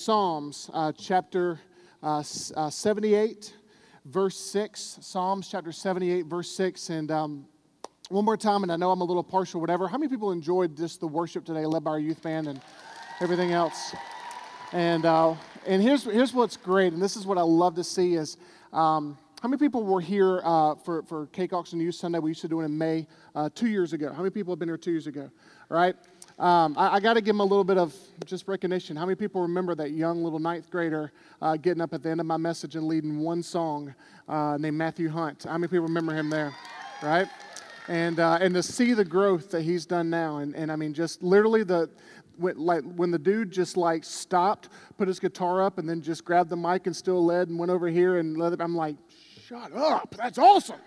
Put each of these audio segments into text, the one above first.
Psalms uh, chapter uh, uh, 78, verse 6. Psalms chapter 78, verse 6. And um, one more time, and I know I'm a little partial, whatever. How many people enjoyed just the worship today, led by our youth band and everything else? And, uh, and here's, here's what's great, and this is what I love to see is um, how many people were here uh, for, for Cake Auction Youth Sunday? We used to do it in May uh, two years ago. How many people have been here two years ago? All right. Um, I, I got to give him a little bit of just recognition. How many people remember that young little ninth grader uh, getting up at the end of my message and leading one song uh, named Matthew Hunt? How many people remember him there? Right? And, uh, and to see the growth that he's done now. And, and I mean, just literally the, when, like, when the dude just like stopped, put his guitar up, and then just grabbed the mic and still led and went over here and led I'm like, shut up, that's awesome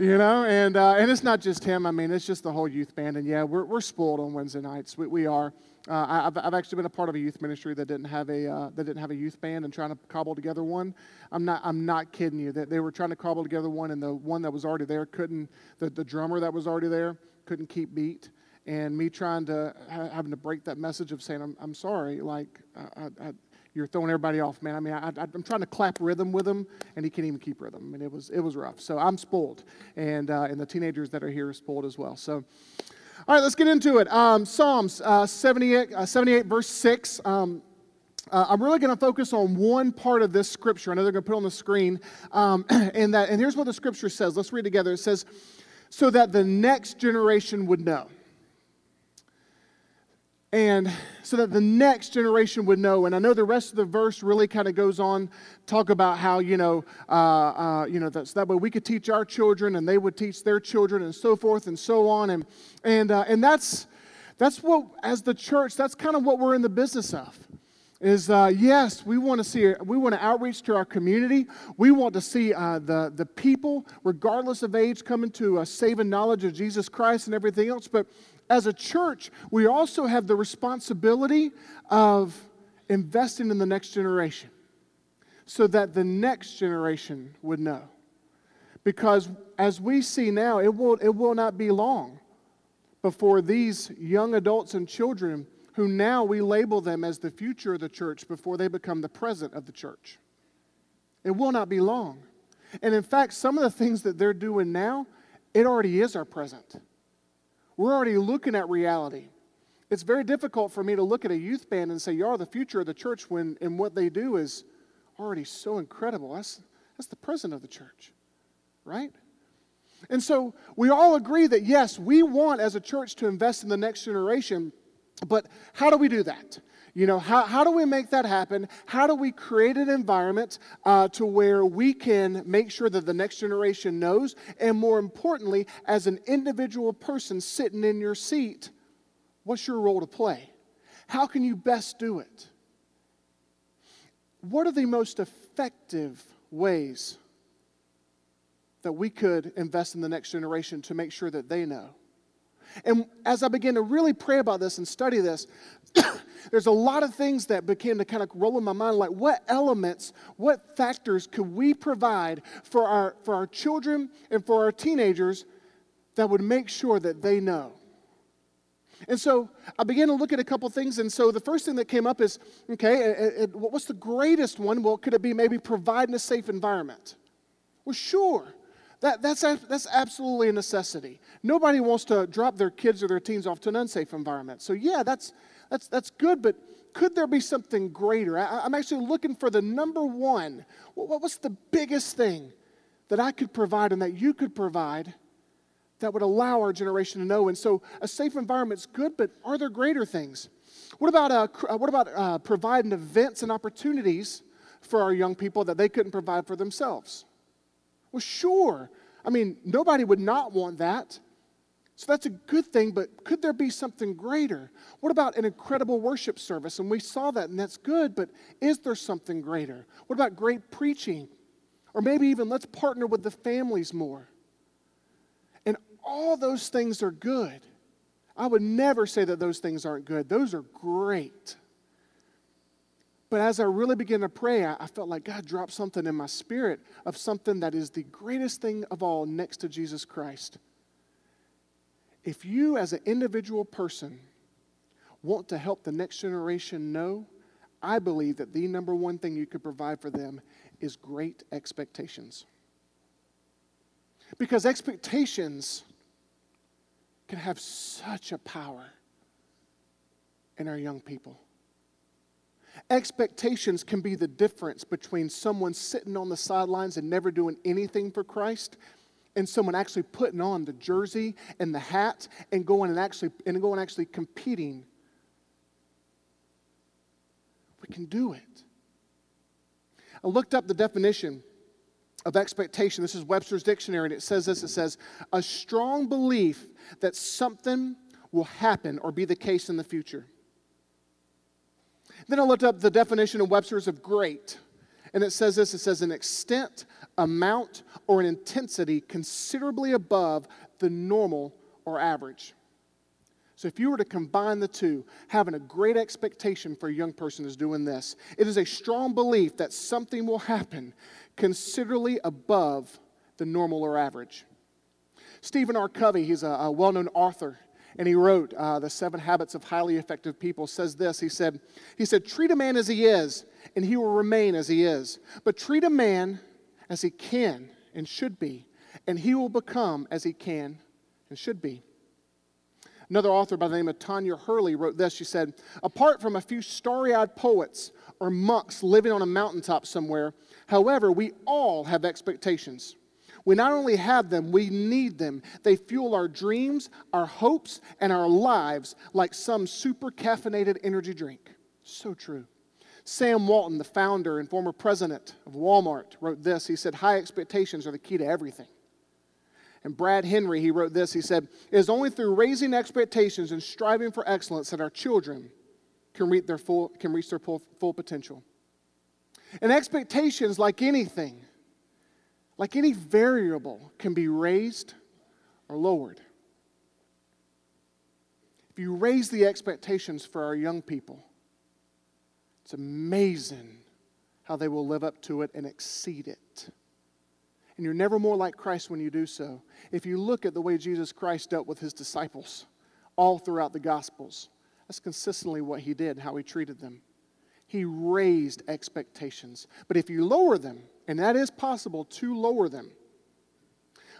you know, and, uh, and it's not just him. I mean, it's just the whole youth band. And yeah, we're, we're spoiled on Wednesday nights. We, we are. Uh, I've, I've actually been a part of a youth ministry that didn't have a uh, that didn't have a youth band and trying to cobble together one. I'm not I'm not kidding you. That they were trying to cobble together one, and the one that was already there couldn't. The, the drummer that was already there couldn't keep beat, and me trying to ha- having to break that message of saying I'm I'm sorry. Like I, I, you're throwing everybody off, man. I mean, I, am trying to clap rhythm with him, and he can't even keep rhythm. I mean, it was it was rough. So I'm spoiled, and uh, and the teenagers that are here are spoiled as well. So. All right, let's get into it. Um, Psalms uh, 78, uh, 78, verse 6. Um, uh, I'm really going to focus on one part of this scripture. I know they're going to put on the screen. Um, and, that, and here's what the scripture says. Let's read together. It says, So that the next generation would know and so that the next generation would know. And i know the rest of the verse really kind of goes on talk about how you know uh, uh, you know that's that way we could teach our children and they would teach their children and so forth and so on. And and uh, and that's that's what as the church that's kind of what we're in the business of is uh, yes we want to see we want to outreach to our community. We want to see uh, the, the people regardless of age coming to a saving knowledge of jesus christ and everything else. But as a church, we also have the responsibility of investing in the next generation so that the next generation would know. Because as we see now, it will, it will not be long before these young adults and children, who now we label them as the future of the church before they become the present of the church. It will not be long. And in fact, some of the things that they're doing now, it already is our present. We're already looking at reality. It's very difficult for me to look at a youth band and say, You're the future of the church when and what they do is already so incredible. That's, that's the present of the church, right? And so we all agree that yes, we want as a church to invest in the next generation, but how do we do that? You know, how, how do we make that happen? How do we create an environment uh, to where we can make sure that the next generation knows? And more importantly, as an individual person sitting in your seat, what's your role to play? How can you best do it? What are the most effective ways that we could invest in the next generation to make sure that they know? And as I began to really pray about this and study this, there's a lot of things that began to kind of roll in my mind like what elements, what factors could we provide for our, for our children and for our teenagers that would make sure that they know? And so I began to look at a couple things. And so the first thing that came up is okay, it, it, what's the greatest one? Well, could it be maybe providing a safe environment? Well, sure. That, that's, that's absolutely a necessity. Nobody wants to drop their kids or their teens off to an unsafe environment. So, yeah, that's, that's, that's good, but could there be something greater? I, am actually looking for the number one. What, what's the biggest thing that I could provide and that you could provide that would allow our generation to know? And so, a safe environment is good, but are there greater things? What about, uh, uh, what about uh, providing events and opportunities for our young people that they couldn't provide for themselves? Well, sure. I mean, nobody would not want that. So that's a good thing, but could there be something greater? What about an incredible worship service? And we saw that, and that's good, but is there something greater? What about great preaching? Or maybe even let's partner with the families more. And all those things are good. I would never say that those things aren't good, those are great. But as I really began to pray, I, I felt like God dropped something in my spirit of something that is the greatest thing of all next to Jesus Christ. If you, as an individual person, want to help the next generation know, I believe that the number one thing you could provide for them is great expectations. Because expectations can have such a power in our young people. Expectations can be the difference between someone sitting on the sidelines and never doing anything for Christ and someone actually putting on the jersey and the hat and going and actually and going actually competing. We can do it. I looked up the definition of expectation. This is Webster's dictionary, and it says this it says, a strong belief that something will happen or be the case in the future. Then I looked up the definition of Webster's of great, and it says this it says, an extent, amount, or an intensity considerably above the normal or average. So, if you were to combine the two, having a great expectation for a young person is doing this. It is a strong belief that something will happen considerably above the normal or average. Stephen R. Covey, he's a, a well known author, and he wrote uh, The Seven Habits of Highly Effective People, says this. He said, he said, Treat a man as he is, and he will remain as he is. But treat a man as he can and should be, and he will become as he can and should be. Another author by the name of Tanya Hurley wrote this. She said, Apart from a few starry eyed poets or monks living on a mountaintop somewhere, however, we all have expectations. We not only have them, we need them. They fuel our dreams, our hopes, and our lives like some super caffeinated energy drink. So true. Sam Walton, the founder and former president of Walmart, wrote this. He said, High expectations are the key to everything. And Brad Henry, he wrote this. He said, It is only through raising expectations and striving for excellence that our children can reach their full, can reach their full, full potential. And expectations, like anything, like any variable, can be raised or lowered. If you raise the expectations for our young people, it's amazing how they will live up to it and exceed it. And you're never more like Christ when you do so. If you look at the way Jesus Christ dealt with his disciples all throughout the Gospels, that's consistently what he did, how he treated them. He raised expectations. But if you lower them, and that is possible to lower them,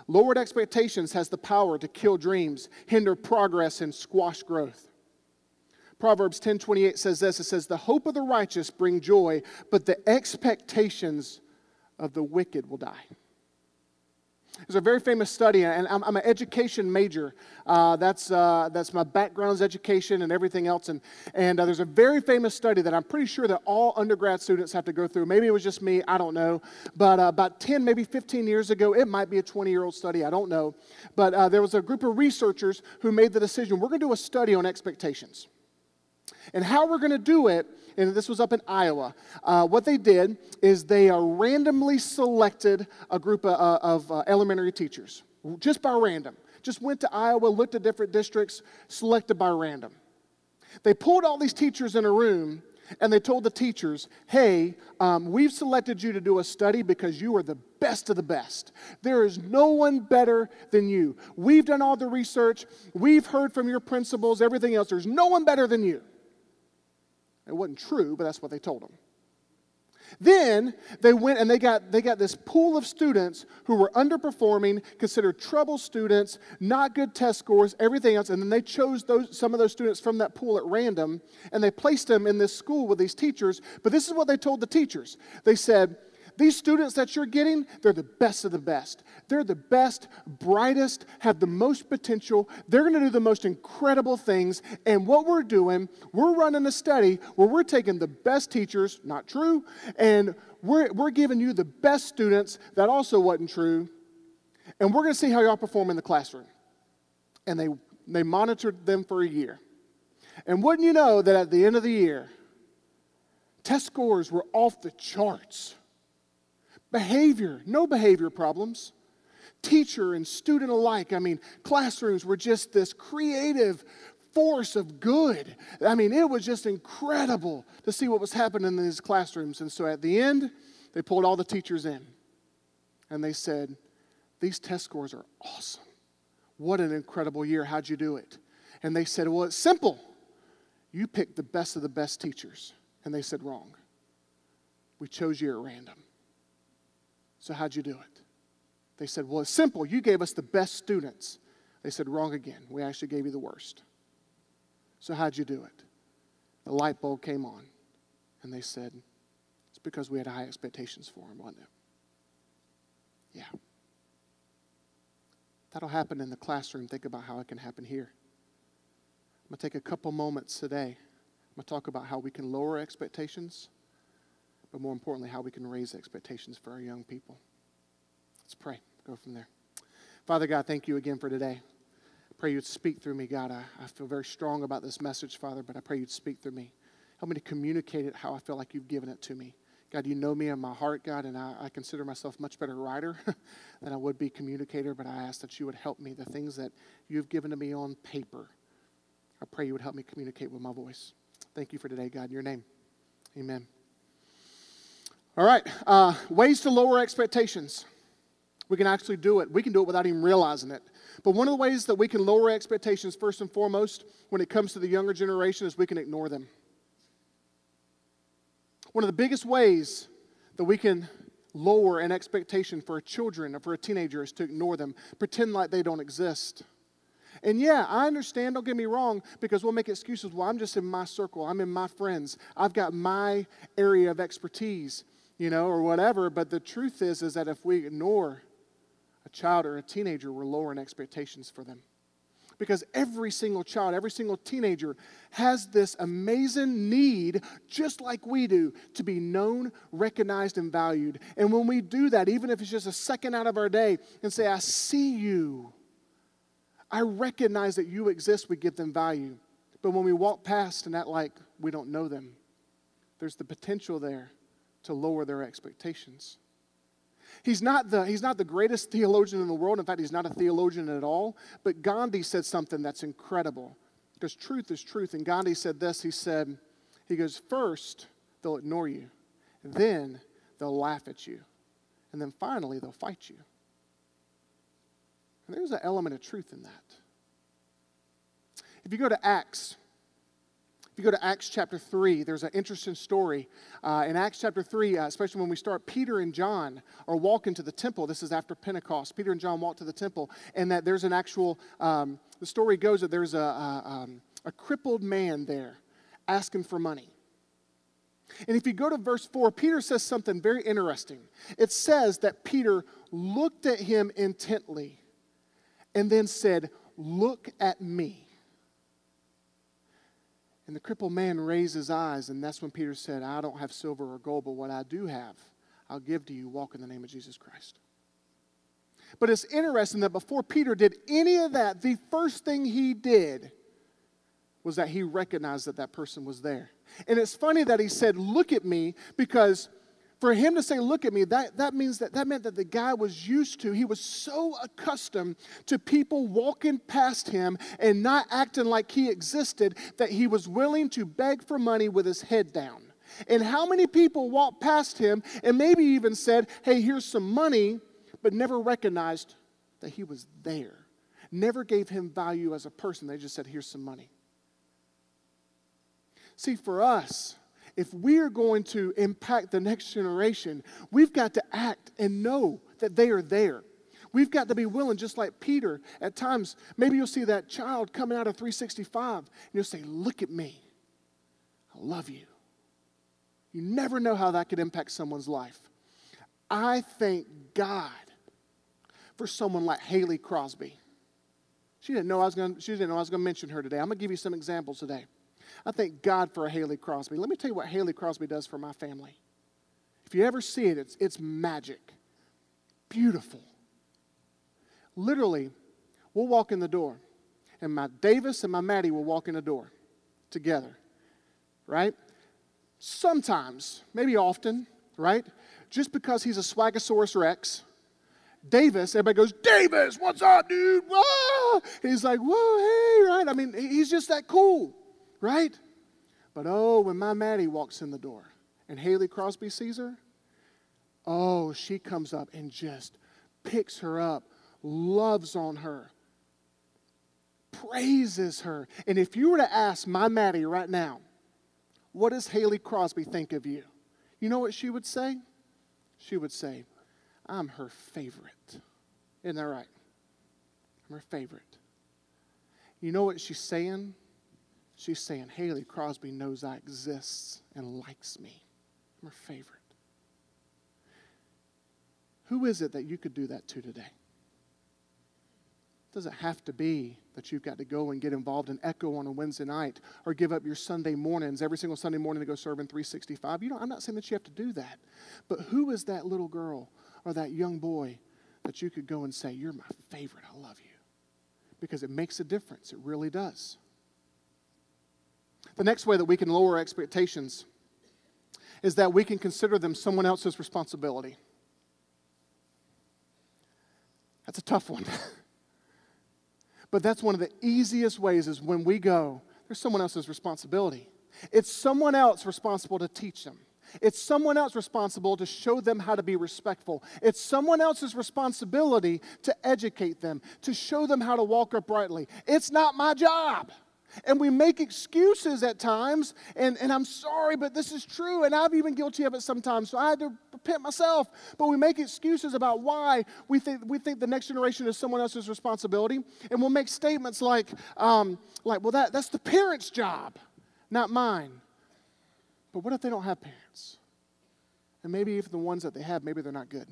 lowered expectations has the power to kill dreams, hinder progress, and squash growth. Proverbs 10:28 says this it says the hope of the righteous bring joy but the expectations of the wicked will die. There's a very famous study, and I'm, I'm an education major. Uh, that's, uh, that's my background is education and everything else. And, and uh, there's a very famous study that I'm pretty sure that all undergrad students have to go through. Maybe it was just me, I don't know. But uh, about 10, maybe 15 years ago, it might be a 20 year old study, I don't know. But uh, there was a group of researchers who made the decision we're going to do a study on expectations. And how we're going to do it, and this was up in Iowa, uh, what they did is they uh, randomly selected a group of, uh, of uh, elementary teachers, just by random. Just went to Iowa, looked at different districts, selected by random. They pulled all these teachers in a room and they told the teachers, hey, um, we've selected you to do a study because you are the best of the best. There is no one better than you. We've done all the research, we've heard from your principals, everything else. There's no one better than you. It wasn't true, but that's what they told them. Then they went and they got, they got this pool of students who were underperforming, considered trouble students, not good test scores, everything else. And then they chose those, some of those students from that pool at random and they placed them in this school with these teachers. But this is what they told the teachers they said, these students that you're getting, they're the best of the best. They're the best, brightest, have the most potential. They're going to do the most incredible things. And what we're doing, we're running a study where we're taking the best teachers, not true, and we're, we're giving you the best students, that also wasn't true. And we're going to see how y'all perform in the classroom. And they, they monitored them for a year. And wouldn't you know that at the end of the year, test scores were off the charts. Behavior, no behavior problems. Teacher and student alike. I mean, classrooms were just this creative force of good. I mean, it was just incredible to see what was happening in these classrooms. And so at the end, they pulled all the teachers in and they said, These test scores are awesome. What an incredible year. How'd you do it? And they said, Well, it's simple. You picked the best of the best teachers And they said, Wrong. We chose you at random. So, how'd you do it? They said, Well, it's simple. You gave us the best students. They said, Wrong again. We actually gave you the worst. So, how'd you do it? The light bulb came on, and they said, It's because we had high expectations for them, wasn't it? Yeah. That'll happen in the classroom. Think about how it can happen here. I'm going to take a couple moments today. I'm going to talk about how we can lower expectations, but more importantly, how we can raise expectations for our young people. Let's pray. Go from there. Father God, thank you again for today. I pray you'd speak through me, God. I, I feel very strong about this message, Father, but I pray you'd speak through me. Help me to communicate it how I feel like you've given it to me. God, you know me in my heart, God, and I, I consider myself much better writer than I would be communicator, but I ask that you would help me. The things that you've given to me on paper, I pray you would help me communicate with my voice. Thank you for today, God, in your name. Amen. All right, uh, ways to lower expectations. We can actually do it. We can do it without even realizing it. But one of the ways that we can lower expectations, first and foremost, when it comes to the younger generation, is we can ignore them. One of the biggest ways that we can lower an expectation for children or for a teenager is to ignore them, pretend like they don't exist. And yeah, I understand, don't get me wrong, because we'll make excuses. Well, I'm just in my circle, I'm in my friends, I've got my area of expertise, you know, or whatever. But the truth is, is that if we ignore a child or a teenager, we're lowering expectations for them because every single child, every single teenager has this amazing need, just like we do, to be known, recognized, and valued. And when we do that, even if it's just a second out of our day, and say, I see you, I recognize that you exist, we give them value. But when we walk past and act like we don't know them, there's the potential there to lower their expectations. He's not, the, he's not the greatest theologian in the world. In fact, he's not a theologian at all. But Gandhi said something that's incredible because truth is truth. And Gandhi said this He said, He goes, First, they'll ignore you, then they'll laugh at you, and then finally, they'll fight you. And there's an element of truth in that. If you go to Acts you go to Acts chapter 3, there's an interesting story. Uh, in Acts chapter 3, uh, especially when we start, Peter and John are walking to the temple. This is after Pentecost. Peter and John walk to the temple, and that there's an actual, um, the story goes that there's a, a, um, a crippled man there asking for money. And if you go to verse 4, Peter says something very interesting. It says that Peter looked at him intently and then said, Look at me. And the crippled man raised his eyes, and that's when Peter said, I don't have silver or gold, but what I do have, I'll give to you. Walk in the name of Jesus Christ. But it's interesting that before Peter did any of that, the first thing he did was that he recognized that that person was there. And it's funny that he said, Look at me, because for him to say, Look at me, that, that means that that meant that the guy was used to, he was so accustomed to people walking past him and not acting like he existed that he was willing to beg for money with his head down. And how many people walked past him and maybe even said, Hey, here's some money, but never recognized that he was there, never gave him value as a person. They just said, Here's some money. See, for us, if we are going to impact the next generation, we've got to act and know that they are there. We've got to be willing, just like Peter, at times, maybe you'll see that child coming out of 365 and you'll say, Look at me. I love you. You never know how that could impact someone's life. I thank God for someone like Haley Crosby. She didn't know I was going. She didn't know I was going to mention her today. I'm going to give you some examples today. I thank God for a Haley Crosby. Let me tell you what Haley Crosby does for my family. If you ever see it, it's, it's magic. Beautiful. Literally, we'll walk in the door, and my Davis and my Maddie will walk in the door together, right? Sometimes, maybe often, right? Just because he's a Swagosaurus Rex, Davis, everybody goes, Davis, what's up, dude? Whoa! He's like, whoa, hey, right? I mean, he's just that cool right? But oh, when my Maddie walks in the door and Haley Crosby sees her, oh, she comes up and just picks her up, loves on her, praises her. And if you were to ask my Maddie right now, What does Haley Crosby think of you? You know what she would say? She would say, I'm her favorite. Isn't that right? I'm her favorite. You know what she's saying? She's saying, Haley Crosby knows I exist and likes me. I'm her favorite. Who is it that you could do that to today? It doesn't have to be that you've got to go and get involved in Echo on a Wednesday night or give up your Sunday mornings every single Sunday morning to go serve in 365. You know, I'm not saying that you have to do that. But who is that little girl or that young boy that you could go and say, You're my favorite, I love you? Because it makes a difference. It really does. The next way that we can lower expectations is that we can consider them someone else's responsibility. That's a tough one. but that's one of the easiest ways is when we go, there's someone else's responsibility. It's someone else responsible to teach them. It's someone else responsible to show them how to be respectful. It's someone else's responsibility to educate them, to show them how to walk uprightly. It's not my job. And we make excuses at times, and, and I'm sorry, but this is true, and I'm even guilty of it sometimes, so I had to repent myself. But we make excuses about why we think, we think the next generation is someone else's responsibility, and we'll make statements like, um, like well, that, that's the parent's job, not mine. But what if they don't have parents? And maybe even the ones that they have, maybe they're not good.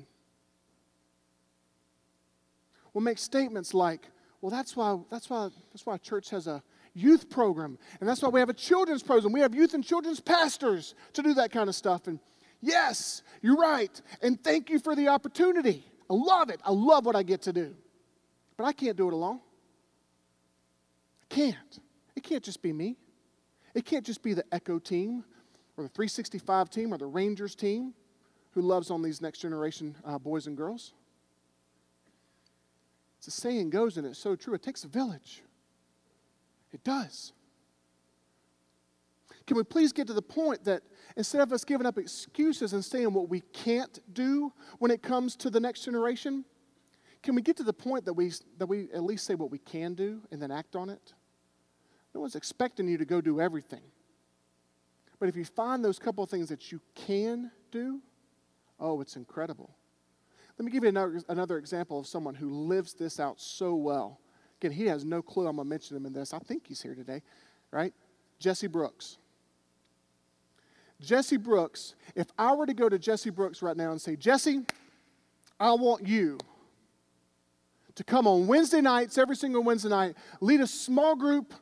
We'll make statements like, well, that's why, that's why, that's why church has a youth program. And that's why we have a children's program. We have youth and children's pastors to do that kind of stuff. And yes, you're right. And thank you for the opportunity. I love it. I love what I get to do. But I can't do it alone. I can't. It can't just be me. It can't just be the Echo team or the 365 team or the Rangers team who loves on these next generation uh, boys and girls. It's a saying goes, and it's so true. It takes a village. It does. Can we please get to the point that instead of us giving up excuses and saying what we can't do when it comes to the next generation, can we get to the point that we, that we at least say what we can do and then act on it? No one's expecting you to go do everything. But if you find those couple of things that you can do, oh, it's incredible. Let me give you another, another example of someone who lives this out so well. Again, he has no clue I'm going to mention him in this. I think he's here today, right? Jesse Brooks. Jesse Brooks, if I were to go to Jesse Brooks right now and say, Jesse, I want you to come on Wednesday nights, every single Wednesday night, lead a small group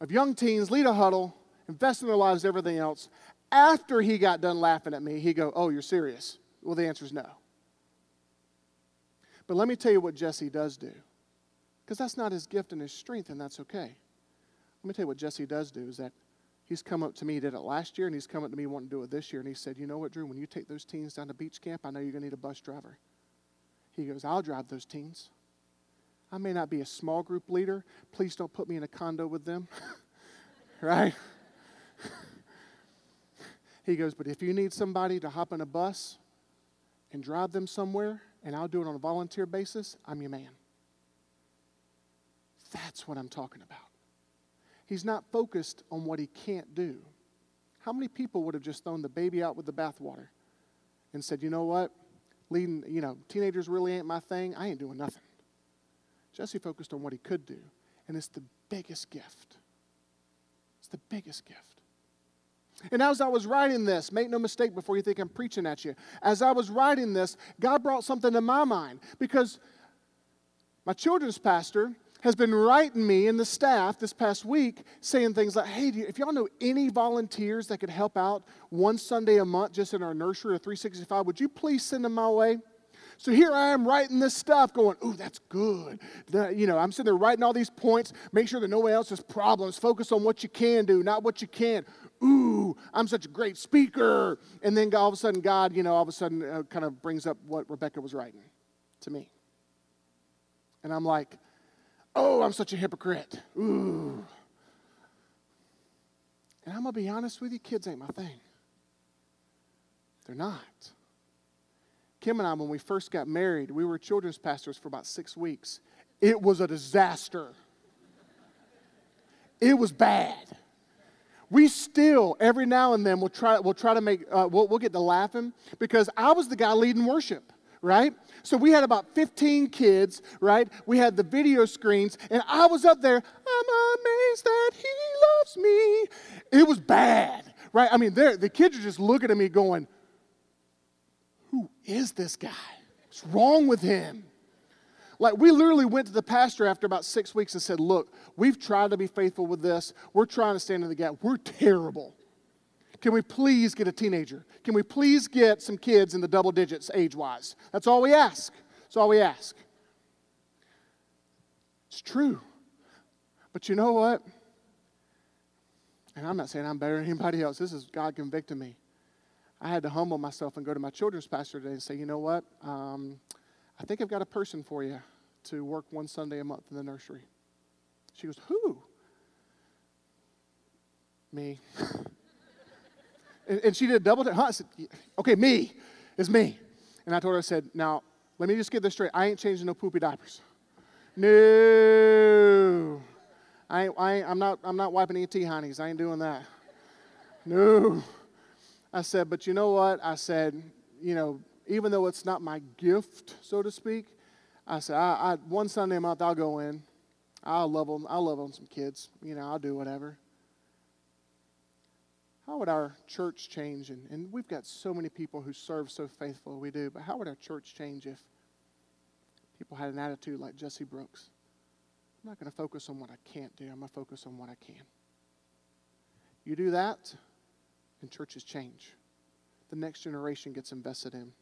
of young teens, lead a huddle, invest in their lives, everything else. After he got done laughing at me, he'd go, Oh, you're serious? Well, the answer is no. But let me tell you what Jesse does do. Because that's not his gift and his strength, and that's okay. Let me tell you what Jesse does do is that he's come up to me, he did it last year, and he's come up to me wanting to do it this year. And he said, You know what, Drew, when you take those teens down to beach camp, I know you're going to need a bus driver. He goes, I'll drive those teens. I may not be a small group leader. Please don't put me in a condo with them. right? he goes, But if you need somebody to hop in a bus and drive them somewhere, and I'll do it on a volunteer basis, I'm your man. That's what I'm talking about. He's not focused on what he can't do. How many people would have just thrown the baby out with the bathwater and said, you know what? Leading, you know, teenagers really ain't my thing. I ain't doing nothing. Jesse focused on what he could do, and it's the biggest gift. It's the biggest gift. And as I was writing this, make no mistake before you think I'm preaching at you, as I was writing this, God brought something to my mind because my children's pastor has been writing me and the staff this past week saying things like, hey, if y'all know any volunteers that could help out one Sunday a month just in our nursery or 365, would you please send them my way? So here I am writing this stuff, going, "Ooh, that's good." The, you know, I'm sitting there writing all these points. Make sure that no one else has problems. Focus on what you can do, not what you can't. Ooh, I'm such a great speaker. And then all of a sudden, God, you know, all of a sudden, uh, kind of brings up what Rebecca was writing to me, and I'm like, "Oh, I'm such a hypocrite." Ooh. And I'm gonna be honest with you, kids ain't my thing. They're not. Kim and I, when we first got married, we were children's pastors for about six weeks. It was a disaster. It was bad. we still every now and then we'll try we'll try to make uh, we'll, we'll get to laughing because i was the guy leading worship right so we had about 15 kids right we had the video screens and i was up there i'm amazed that he loves me it was bad right i mean the kids are just looking at me going who is this guy what's wrong with him like, we literally went to the pastor after about six weeks and said, Look, we've tried to be faithful with this. We're trying to stand in the gap. We're terrible. Can we please get a teenager? Can we please get some kids in the double digits age wise? That's all we ask. That's all we ask. It's true. But you know what? And I'm not saying I'm better than anybody else. This is God convicting me. I had to humble myself and go to my children's pastor today and say, you know what? Um, I think I've got a person for you to work one Sunday a month in the nursery. She goes, Who? Me. and, she did a double take. Huh? I said, Okay, me. It's me. And I told her, I said, Now, let me just get this straight. I ain't changing no poopy diapers. No. I, I, I'm, not, I'm not wiping ET honeys. I ain't doing that. No. I said, but you know what? I said, you know, even though it's not my gift, so to speak, I said, I, I, one Sunday a month I'll go in. I'll love them. I'll love on some kids. You know, I'll do whatever. How would our church change? And, and we've got so many people who serve so faithfully, we do, but how would our church change if people had an attitude like Jesse Brooks? I'm not going to focus on what I can't do, I'm going to focus on what I can. You do that, and churches change. The next generation gets invested in.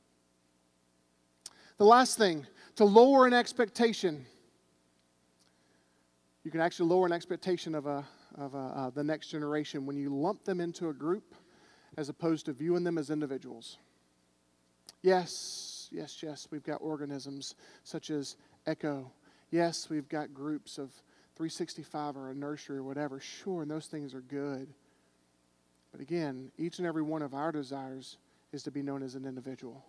The last thing, to lower an expectation. You can actually lower an expectation of, a, of a, uh, the next generation when you lump them into a group as opposed to viewing them as individuals. Yes, yes, yes, we've got organisms such as Echo. Yes, we've got groups of 365 or a nursery or whatever. Sure, and those things are good. But again, each and every one of our desires is to be known as an individual.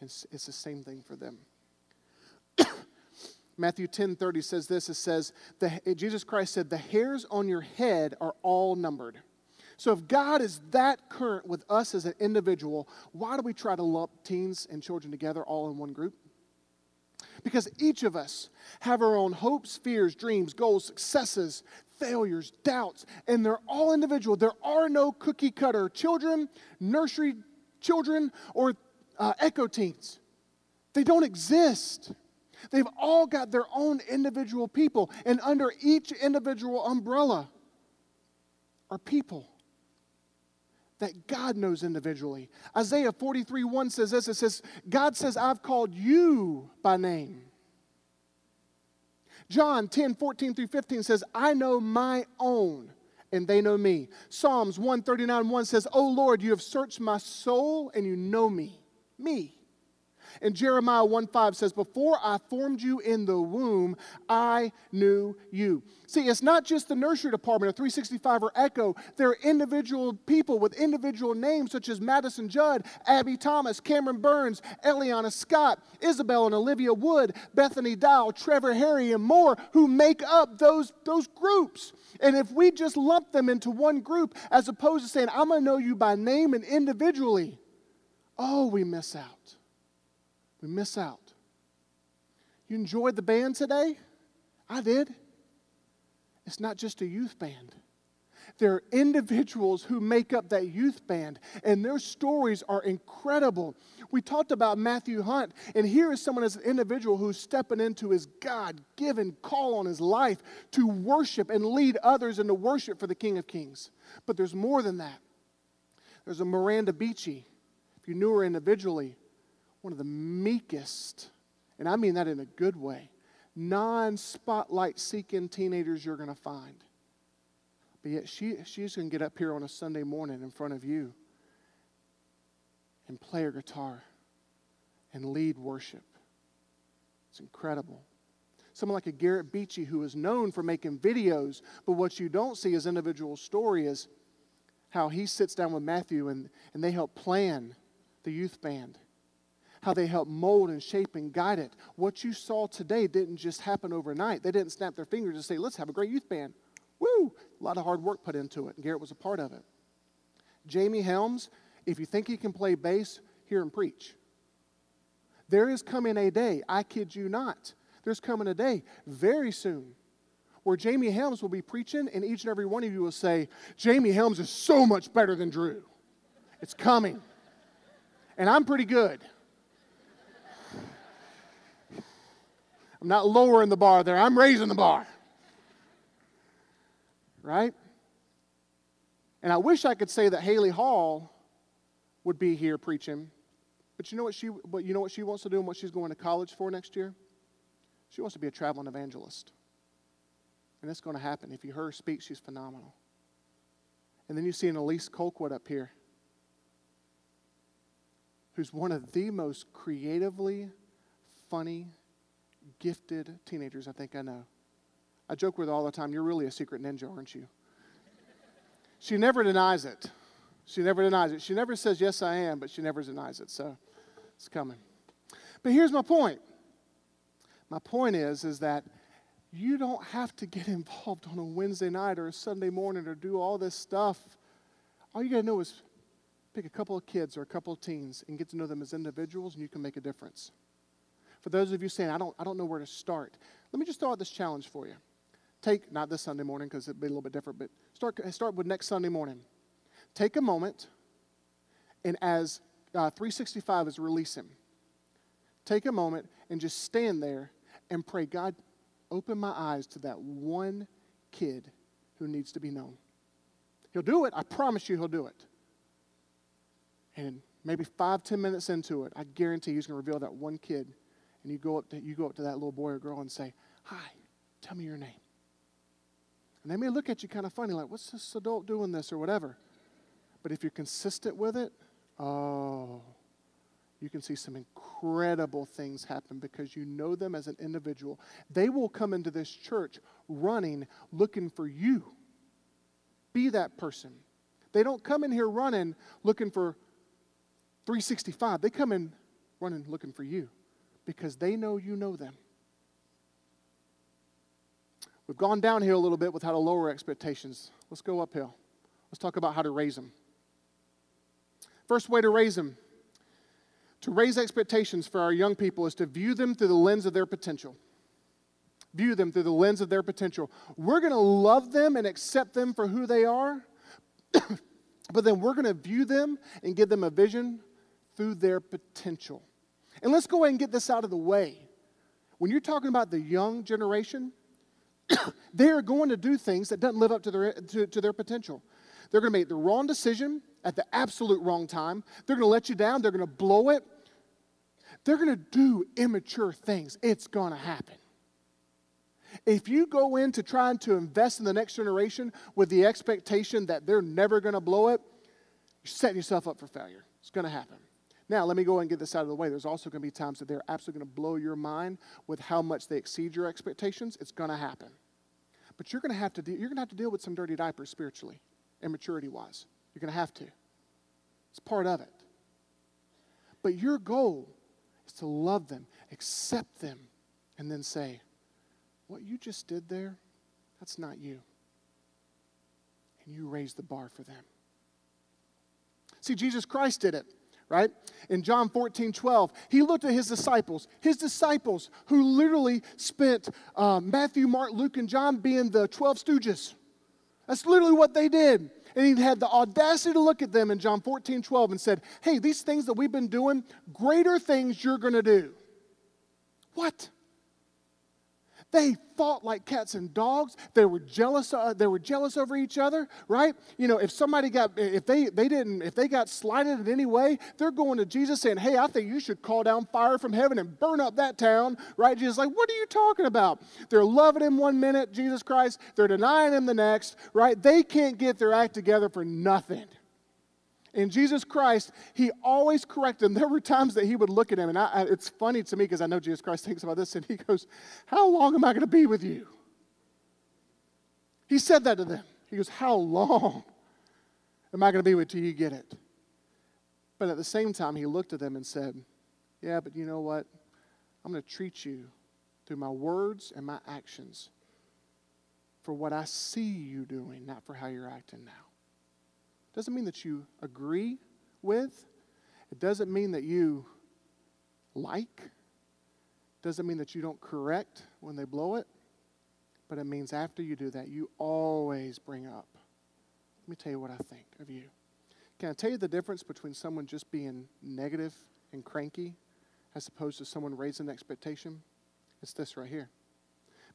It's, it's the same thing for them. Matthew 10 30 says this it says, the, Jesus Christ said, The hairs on your head are all numbered. So if God is that current with us as an individual, why do we try to lump teens and children together all in one group? Because each of us have our own hopes, fears, dreams, goals, successes, failures, doubts, and they're all individual. There are no cookie cutter children, nursery children, or uh, echo teens. They don't exist. They've all got their own individual people, and under each individual umbrella are people that God knows individually. Isaiah 43 1 says this it says, God says, I've called you by name. John 10 14 through 15 says, I know my own and they know me. Psalms 139 1 says, Oh Lord, you have searched my soul and you know me me. And Jeremiah 1 5 says, Before I formed you in the womb, I knew you. See, it's not just the nursery department or 365 or Echo. There are individual people with individual names such as Madison Judd, Abby Thomas, Cameron Burns, Eliana Scott, Isabel and Olivia Wood, Bethany Dow, Trevor Harry, and more who make up those, those groups. And if we just lump them into one group as opposed to saying, I'm going to know you by name and individually, Oh, we miss out. We miss out. You enjoyed the band today? I did. It's not just a youth band. There are individuals who make up that youth band, and their stories are incredible. We talked about Matthew Hunt, and here is someone as an individual who's stepping into his God given call on his life to worship and lead others into worship for the King of Kings. But there's more than that. There's a Miranda Beachy if you knew her individually, one of the meekest, and I mean that in a good way, non spotlight seeking teenagers you're going to find. But yet she, she's going to get up here on a Sunday morning in front of you and play her guitar and lead worship. It's incredible. Someone like a Garrett Beachy who is known for making videos, but what you don't see as individual story is how he sits down with Matthew and, and they help plan the youth band, how they help mold and shape and guide it. What you saw today didn't just happen overnight. They didn't snap their fingers and say, let's have a great youth band. Woo! A lot of hard work put into it, Garrett was a part of it. Jamie Helms, if you think he can play bass, hear him preach. There is coming a day, I kid you not, there's coming a day very soon where Jamie Helms will be preaching, and each and every one of you will say, Jamie Helms is so much better than Drew. It's coming. And I'm pretty good. I'm not lowering the bar there, I'm raising the bar. Right? And I wish I could say that Haley Hall would be here preaching, but you know what she but you know what she wants to do and what she's going to college for next year? She wants to be a traveling evangelist. And it's going to happen. If you hear her speak, she's phenomenal. And then you see an Elise Colquitt up here, who's one of the most creatively funny, gifted teenagers I think I know. I joke with her all the time, you're really a secret ninja, aren't you? she never denies it. She never denies it. She never says, Yes, I am, but she never denies it. So it's coming. But here's my point. My point is, is that you don't have to get involved on a Wednesday night or a Sunday morning or do all this stuff. All you got to know is pick a couple of kids or a couple of teens and get to know them as individuals, and you can make a difference. For those of you saying, I don't, I don't know where to start, let me just throw out this challenge for you. Take, not this Sunday morning because it'd be a little bit different, but start, start with next Sunday morning. Take a moment, and as uh, 365 is releasing, take a moment and just stand there and pray, God, open my eyes to that one kid who needs to be known. He'll do it. I promise you, he'll do it. And maybe five, ten minutes into it, I guarantee he's going to reveal that one kid. And you go up to, you go up to that little boy or girl and say, Hi, tell me your name. And they may look at you kind of funny, like, what's this adult doing this or whatever. But if you're consistent with it, oh, you can see some incredible things happen because you know them as an individual. They will come into this church running, looking for you. Be that person. They don't come in here running, looking for 365. They come in running, looking for you because they know you know them. We've gone downhill a little bit with how to lower expectations. Let's go uphill. Let's talk about how to raise them. First way to raise them to raise expectations for our young people is to view them through the lens of their potential. View them through the lens of their potential. We're going to love them and accept them for who they are, but then we're going to view them and give them a vision through their potential. And let's go ahead and get this out of the way. When you're talking about the young generation, they are going to do things that doesn't live up to their, to, to their potential. They're going to make the wrong decision at the absolute wrong time. They're going to let you down. They're going to blow it. They're going to do immature things. It's going to happen. If you go into trying to invest in the next generation with the expectation that they're never going to blow it, you're setting yourself up for failure. It's going to happen. Now, let me go and get this out of the way. There's also going to be times that they're absolutely going to blow your mind with how much they exceed your expectations. It's going to happen. But you're going to have to, de- you're going to, have to deal with some dirty diapers spiritually, and maturity wise. You're going to have to. It's part of it. But your goal is to love them, accept them, and then say, What you just did there, that's not you. And you raised the bar for them. See, Jesus Christ did it right? In John 14, 12, he looked at his disciples, his disciples who literally spent uh, Matthew, Mark, Luke, and John being the 12 stooges. That's literally what they did. And he had the audacity to look at them in John 14, 12 and said, Hey, these things that we've been doing, greater things you're going to do. What? They fought like cats and dogs. They were jealous. Uh, they were jealous over each other, right? You know, if somebody got, if they they didn't, if they got slighted in any way, they're going to Jesus saying, "Hey, I think you should call down fire from heaven and burn up that town." Right? Jesus, like, what are you talking about? They're loving him one minute, Jesus Christ. They're denying him the next, right? They can't get their act together for nothing in Jesus Christ, he always corrected them. There were times that he would look at him, and I, I, it's funny to me because I know Jesus Christ thinks about this, and he goes, How long am I going to be with you? He said that to them. He goes, How long am I going to be with you till you get it? But at the same time, he looked at them and said, Yeah, but you know what? I'm going to treat you through my words and my actions for what I see you doing, not for how you're acting now. Doesn't mean that you agree with, it doesn't mean that you like, it doesn't mean that you don't correct when they blow it, but it means after you do that, you always bring up, let me tell you what I think of you. Can I tell you the difference between someone just being negative and cranky as opposed to someone raising expectation? It's this right here.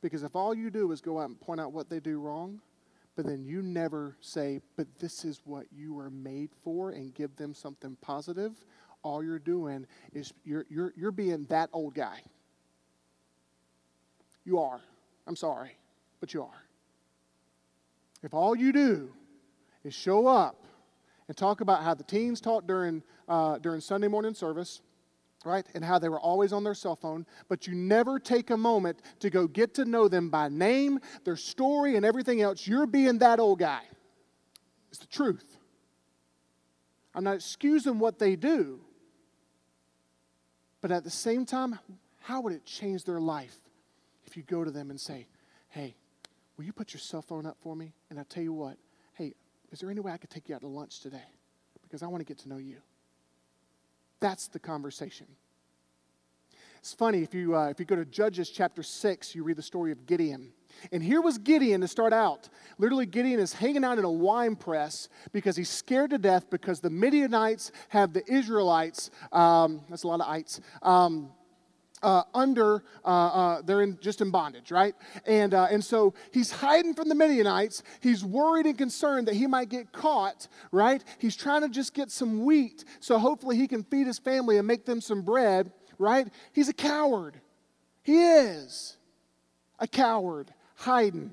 Because if all you do is go out and point out what they do wrong, but then you never say, but this is what you were made for and give them something positive, all you're doing is you're, you're, you're being that old guy. You are. I'm sorry, but you are. If all you do is show up and talk about how the teens taught during, uh, during Sunday morning service, right? And how they were always on their cell phone, but you never take a moment to go get to know them by name, their story, and everything else. You're being that old guy. It's the truth. I'm not excusing what they do, but at the same time, how would it change their life if you go to them and say, hey, will you put your cell phone up for me? And I tell you what, hey, is there any way I could take you out to lunch today? Because I want to get to know you. That's the conversation. It's funny, if you, uh, if you go to Judges chapter 6, you read the story of Gideon. And here was Gideon to start out. Literally, Gideon is hanging out in a wine press because he's scared to death because the Midianites have the Israelites, um, that's a lot of ites, um, uh, under, uh, uh, they're in, just in bondage, right? And, uh, and so he's hiding from the Midianites. He's worried and concerned that he might get caught, right? He's trying to just get some wheat so hopefully he can feed his family and make them some bread, right? He's a coward. He is a coward, hiding.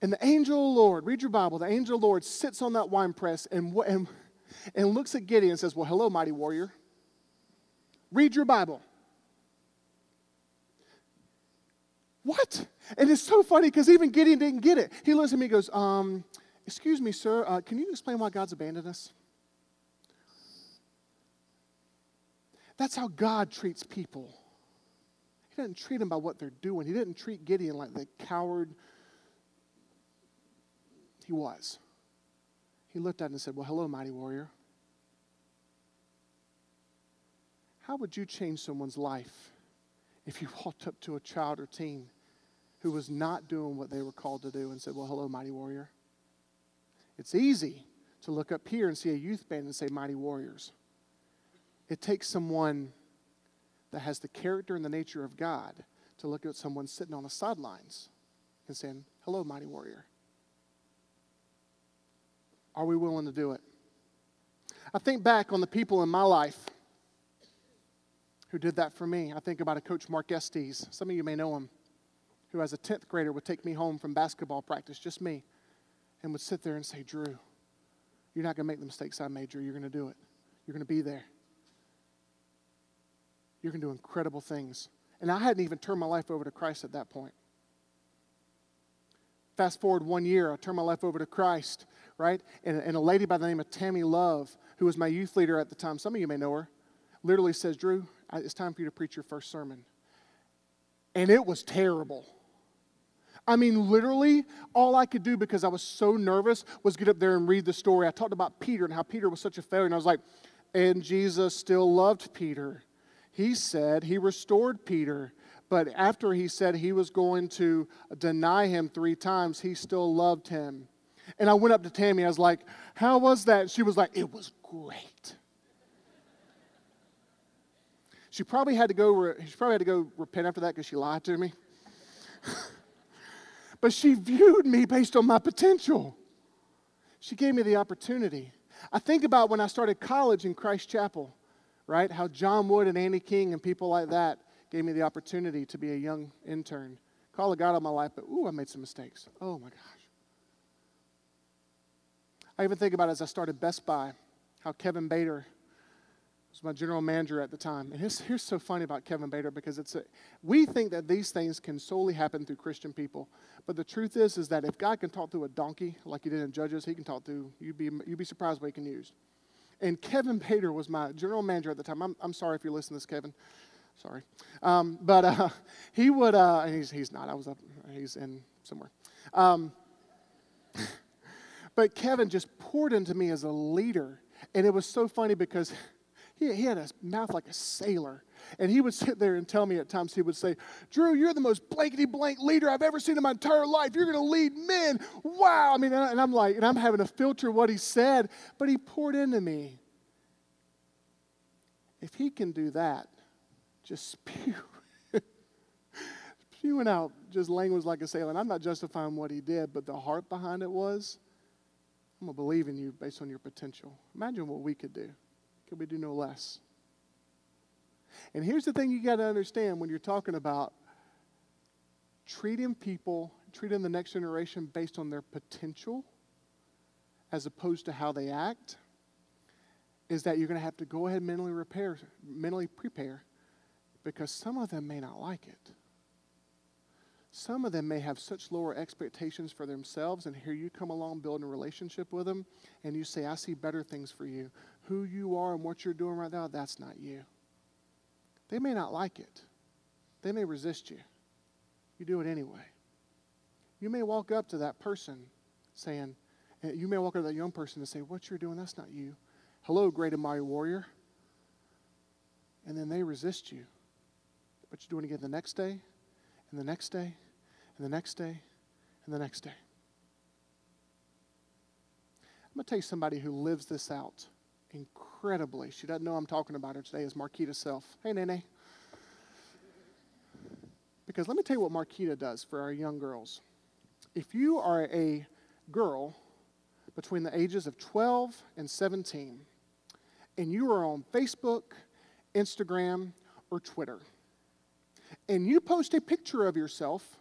And the angel of the Lord, read your Bible, the angel of the Lord sits on that wine press and, and, and looks at Gideon and says, Well, hello, mighty warrior. Read your Bible. What? And it's so funny because even Gideon didn't get it. He looks at me and goes, um, Excuse me, sir, uh, can you explain why God's abandoned us? That's how God treats people. He doesn't treat them by what they're doing. He didn't treat Gideon like the coward he was. He looked at him and said, Well, hello, mighty warrior. How would you change someone's life if you walked up to a child or teen who was not doing what they were called to do and said, Well, hello, mighty warrior? It's easy to look up here and see a youth band and say, Mighty warriors. It takes someone that has the character and the nature of God to look at someone sitting on the sidelines and saying, Hello, mighty warrior. Are we willing to do it? I think back on the people in my life who did that for me. I think about a coach, Mark Estes. Some of you may know him, who as a 10th grader would take me home from basketball practice, just me, and would sit there and say, Drew, you're not going to make the mistakes I made, Drew. You're going to do it. You're going to be there. You're going to do incredible things. And I hadn't even turned my life over to Christ at that point. Fast forward one year, I turned my life over to Christ, right? And, and a lady by the name of Tammy Love, who was my youth leader at the time, some of you may know her, literally says, Drew, it's time for you to preach your first sermon. And it was terrible. I mean, literally, all I could do because I was so nervous was get up there and read the story. I talked about Peter and how Peter was such a failure. And I was like, and Jesus still loved Peter. He said he restored Peter. But after he said he was going to deny him three times, he still loved him. And I went up to Tammy. I was like, How was that? She was like, It was great. She probably had to go, she probably had to go repent after that because she lied to me. but she viewed me based on my potential. She gave me the opportunity. I think about when I started college in Christ Chapel, right? How John Wood and Annie King and people like that gave me the opportunity to be a young intern. Call of God on my life, but ooh, I made some mistakes. Oh my gosh. I even think about as I started Best Buy, how Kevin Bader was my general manager at the time. And here's, here's so funny about Kevin Bader because it's a, we think that these things can solely happen through Christian people. But the truth is, is that if God can talk through a donkey like he did in Judges, he can talk through, you'd be, you'd be surprised what he can use. And Kevin Bader was my general manager at the time. I'm, I'm sorry if you're listening to this, Kevin. Sorry. Um, but uh, he would, uh, and he's, he's not, I was up, he's in somewhere. Um, but Kevin just poured into me as a leader. And it was so funny because he, he had a mouth like a sailor. And he would sit there and tell me at times, he would say, Drew, you're the most blankety blank leader I've ever seen in my entire life. You're going to lead men. Wow. I mean, and I'm like, and I'm having to filter what he said, but he poured into me. If he can do that, just spew, spewing out just language like a sailor. And I'm not justifying what he did, but the heart behind it was, I'm going to believe in you based on your potential. Imagine what we could do. Could we do no less? And here's the thing you got to understand when you're talking about treating people, treating the next generation based on their potential as opposed to how they act is that you're going to have to go ahead and mentally repair, mentally prepare because some of them may not like it. Some of them may have such lower expectations for themselves, and here you come along building a relationship with them, and you say, I see better things for you. Who you are and what you're doing right now, that's not you. They may not like it, they may resist you. You do it anyway. You may walk up to that person saying, eh, you may walk up to that young person and say, What you're doing, that's not you. Hello, great and mighty warrior. And then they resist you. But you're doing it again the next day, and the next day, and the next day, and the next day. I'm going to tell you somebody who lives this out incredibly. She doesn't know I'm talking about her today, is Marquita Self. Hey, Nene. Because let me tell you what Marquita does for our young girls. If you are a girl between the ages of 12 and 17, and you are on Facebook, Instagram, or Twitter, and you post a picture of yourself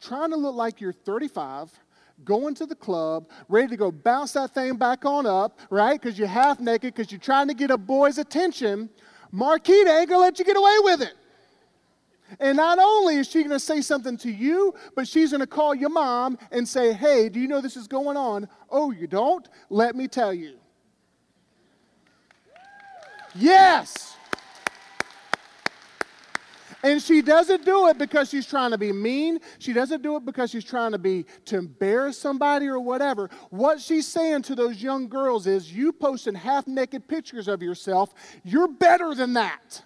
trying to look like you're 35, going to the club, ready to go bounce that thing back on up, right? Because you're half naked, because you're trying to get a boy's attention, Marquita ain't gonna let you get away with it. And not only is she gonna say something to you, but she's gonna call your mom and say, Hey, do you know this is going on? Oh, you don't? Let me tell you. Yes! And she doesn't do it because she's trying to be mean. She doesn't do it because she's trying to be to embarrass somebody or whatever. What she's saying to those young girls is you posting half naked pictures of yourself, you're better than that.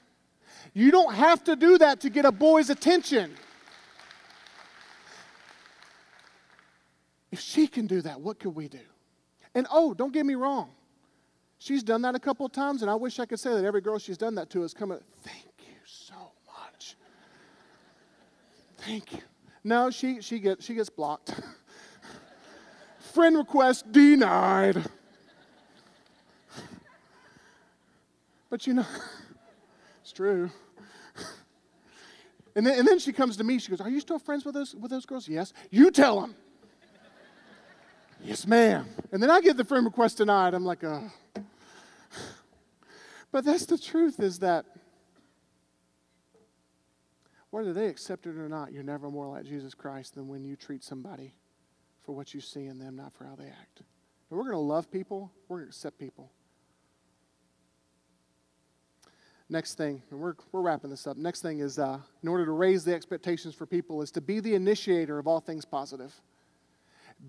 You don't have to do that to get a boy's attention. If she can do that, what could we do? And oh, don't get me wrong. She's done that a couple of times, and I wish I could say that every girl she's done that to has come at, thank Thank you. No, she, she, gets, she gets blocked. Friend request denied. But you know, it's true. And then, and then she comes to me. She goes, Are you still friends with those, with those girls? Yes. You tell them. yes, ma'am. And then I get the friend request denied. I'm like, Oh. But that's the truth is that whether they accept it or not, you're never more like Jesus Christ than when you treat somebody for what you see in them, not for how they act. And we're going to love people, we're going to accept people. Next thing, and we're, we're wrapping this up. Next thing is uh, in order to raise the expectations for people, is to be the initiator of all things positive.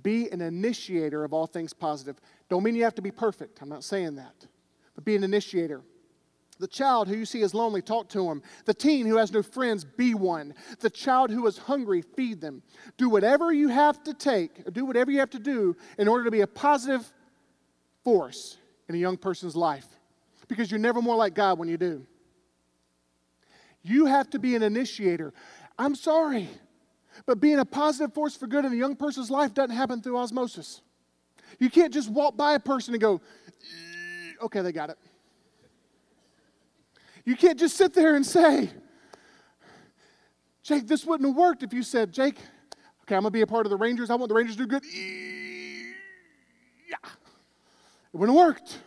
Be an initiator of all things positive. Don't mean you have to be perfect. I'm not saying that. But be an initiator. The child who you see is lonely, talk to him. The teen who has no friends, be one. The child who is hungry, feed them. Do whatever you have to take, do whatever you have to do in order to be a positive force in a young person's life. Because you're never more like God when you do. You have to be an initiator. I'm sorry, but being a positive force for good in a young person's life doesn't happen through osmosis. You can't just walk by a person and go, okay, they got it. You can't just sit there and say, Jake, this wouldn't have worked if you said, Jake, okay, I'm going to be a part of the Rangers. I want the Rangers to do good. Yeah. It wouldn't have worked.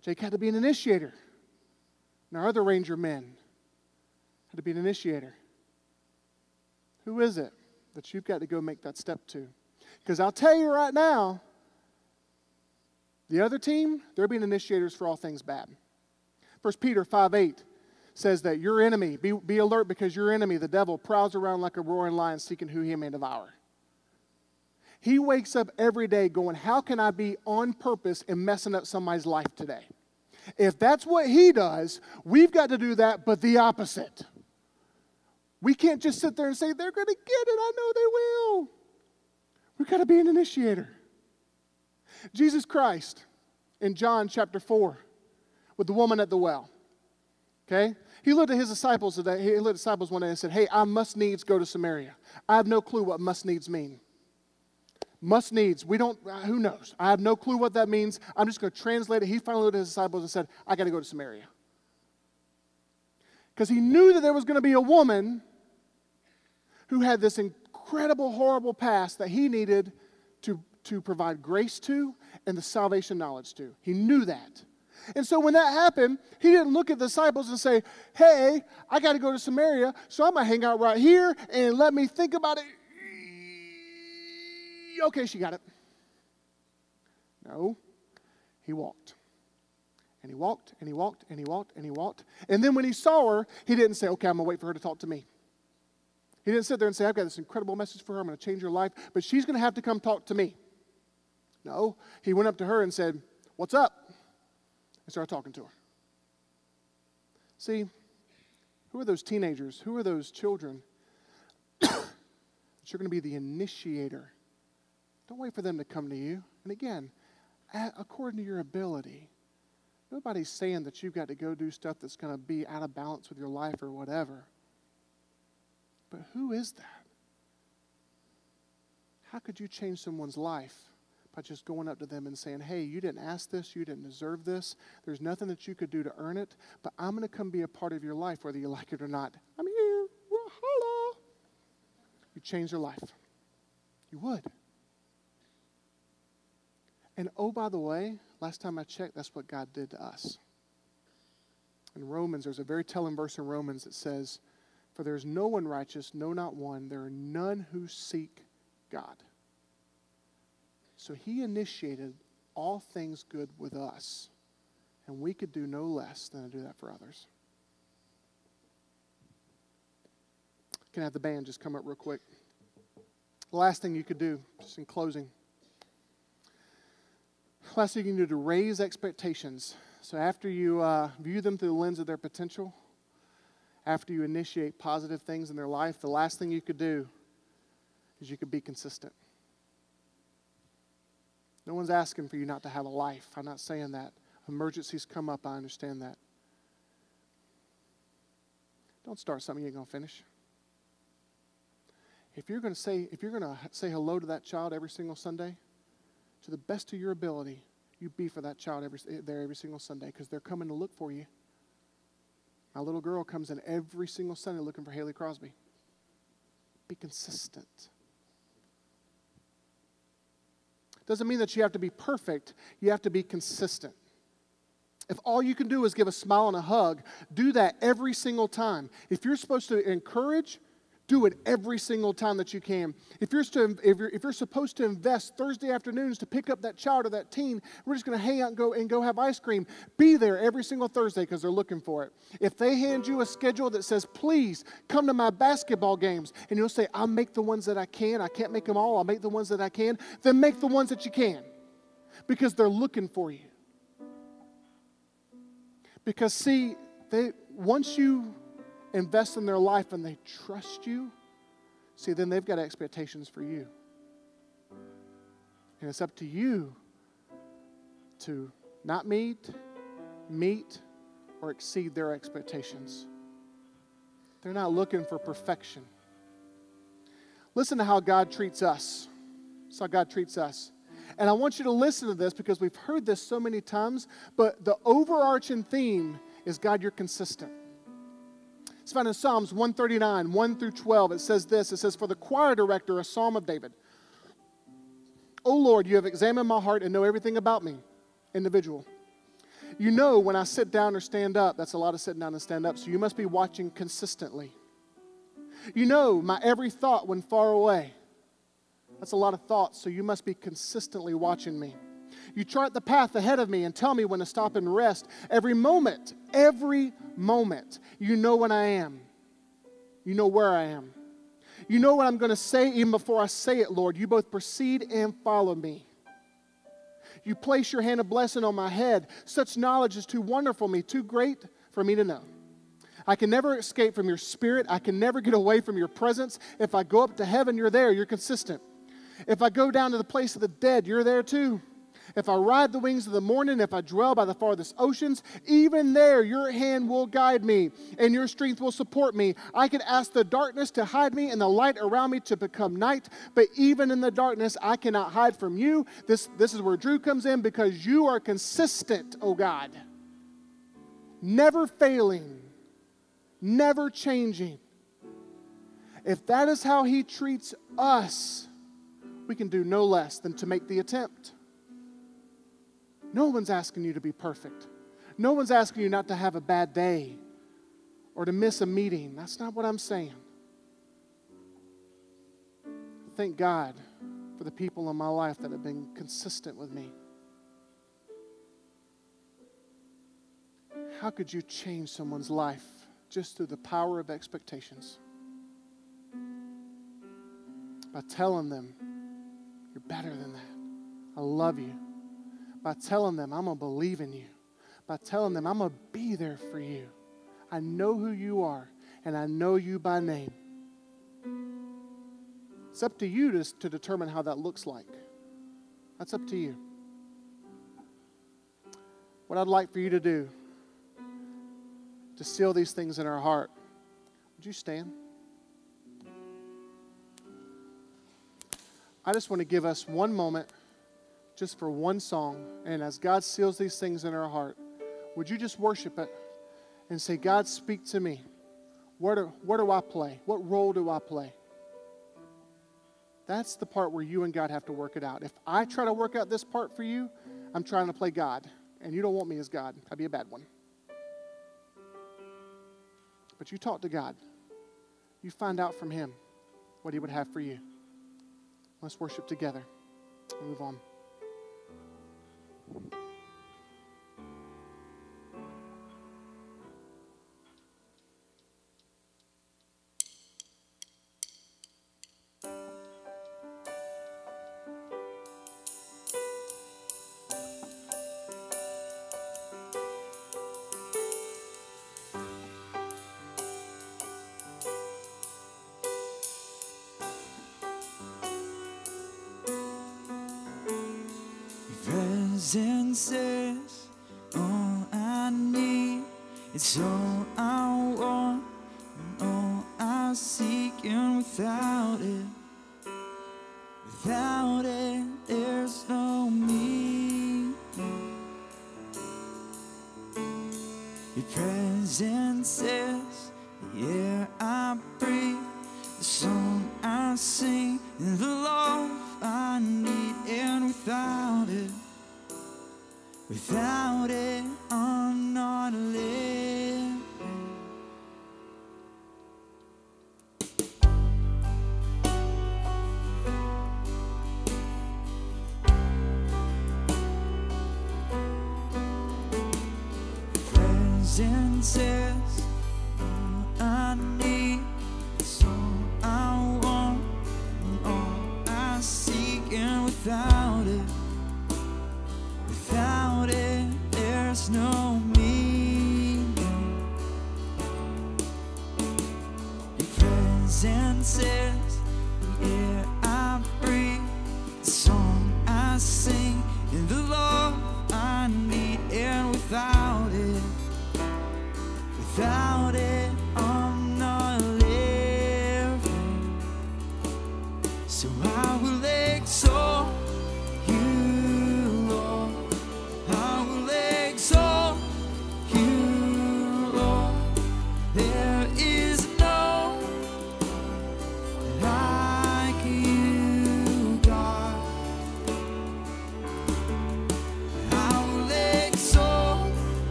Jake had to be an initiator. And our other Ranger men had to be an initiator. Who is it that you've got to go make that step to? Because I'll tell you right now, the other team, they're being initiators for all things bad. 1 Peter 5 8 says that your enemy, be, be alert because your enemy, the devil, prowls around like a roaring lion seeking who he may devour. He wakes up every day going, How can I be on purpose and messing up somebody's life today? If that's what he does, we've got to do that, but the opposite. We can't just sit there and say, They're going to get it. I know they will. We've got to be an initiator. Jesus Christ in John chapter 4 with the woman at the well. Okay? He looked at his disciples today. He looked at disciples one day and said, Hey, I must needs go to Samaria. I have no clue what must needs mean. Must needs, we don't, uh, who knows? I have no clue what that means. I'm just going to translate it. He finally looked at his disciples and said, I got to go to Samaria. Because he knew that there was going to be a woman who had this incredible, horrible past that he needed to, to provide grace to and the salvation knowledge to. He knew that. And so when that happened, he didn't look at the disciples and say, Hey, I got to go to Samaria, so I'm going to hang out right here and let me think about it. Okay, she got it. No, he walked. And he walked, and he walked, and he walked, and he walked. And then when he saw her, he didn't say, Okay, I'm going to wait for her to talk to me. He didn't sit there and say, I've got this incredible message for her. I'm going to change her life, but she's going to have to come talk to me. No, he went up to her and said, What's up? And started talking to her. See, who are those teenagers? Who are those children that you're going to be the initiator? Don't wait for them to come to you. And again, according to your ability. Nobody's saying that you've got to go do stuff that's going to be out of balance with your life or whatever. But who is that? How could you change someone's life by just going up to them and saying, Hey, you didn't ask this, you didn't deserve this, there's nothing that you could do to earn it, but I'm going to come be a part of your life, whether you like it or not. I'm here. Hello. You change their life. You would. And oh, by the way, last time I checked, that's what God did to us. In Romans, there's a very telling verse in Romans that says, For there is no one righteous, no, not one. There are none who seek God. So he initiated all things good with us, and we could do no less than to do that for others. Can I have the band just come up real quick? Last thing you could do, just in closing, last thing you can do to raise expectations. So after you uh, view them through the lens of their potential, after you initiate positive things in their life, the last thing you could do is you could be consistent. No one's asking for you not to have a life. I'm not saying that. Emergencies come up, I understand that. Don't start something you ain't to finish. If you're to say if you're to say hello to that child every single Sunday, to the best of your ability, you be for that child every, there every single Sunday because they're coming to look for you. My little girl comes in every single Sunday looking for Haley Crosby. Be consistent. Doesn't mean that you have to be perfect, you have to be consistent. If all you can do is give a smile and a hug, do that every single time. If you're supposed to encourage, do it every single time that you can. If you're, to, if you're, if you're supposed to invest Thursday afternoons to pick up that child or that teen, we're just going to hang out and go, and go have ice cream. Be there every single Thursday because they're looking for it. If they hand you a schedule that says, please come to my basketball games, and you'll say, I'll make the ones that I can. I can't make them all. I'll make the ones that I can. Then make the ones that you can because they're looking for you. Because, see, they, once you invest in their life and they trust you, see, then they've got expectations for you. And it's up to you to not meet, meet, or exceed their expectations. They're not looking for perfection. Listen to how God treats us. That's how God treats us. And I want you to listen to this because we've heard this so many times, but the overarching theme is God, you're consistent. It's found in Psalms 139, 1 through 12. It says this It says, For the choir director, a psalm of David. O Lord, you have examined my heart and know everything about me, individual. You know when I sit down or stand up. That's a lot of sitting down and stand up. So you must be watching consistently. You know my every thought when far away. That's a lot of thoughts. So you must be consistently watching me. You chart the path ahead of me and tell me when to stop and rest. Every moment, every moment, you know when I am. You know where I am. You know what I'm going to say even before I say it, Lord. You both proceed and follow me. You place your hand of blessing on my head. Such knowledge is too wonderful me, too great for me to know. I can never escape from your spirit. I can never get away from your presence. If I go up to heaven, you're there. You're consistent. If I go down to the place of the dead, you're there too. If I ride the wings of the morning, if I dwell by the farthest oceans, even there your hand will guide me and your strength will support me. I can ask the darkness to hide me and the light around me to become night, but even in the darkness, I cannot hide from you. This, this is where Drew comes in because you are consistent, oh God, never failing, never changing. If that is how He treats us, we can do no less than to make the attempt. No one's asking you to be perfect. No one's asking you not to have a bad day or to miss a meeting. That's not what I'm saying. Thank God for the people in my life that have been consistent with me. How could you change someone's life just through the power of expectations? By telling them, you're better than that. I love you by telling them, I'm going to believe in you, by telling them, I'm going to be there for you. I know who you are, and I know you by name. It's up to you to, to determine how that looks like. That's up to you. What I'd like for you to do to seal these things in our heart, would you stand? I just want to give us one moment just for one song. And as God seals these things in our heart, would you just worship it and say, God, speak to me? Where do, where do I play? What role do I play? That's the part where you and God have to work it out. If I try to work out this part for you, I'm trying to play God, and you don't want me as God. I'd be a bad one. But you talk to God. You find out from Him what He would have for you. Let's worship together. Move on. Thank you. Presence is all I need. It's all I want and all I seek, and without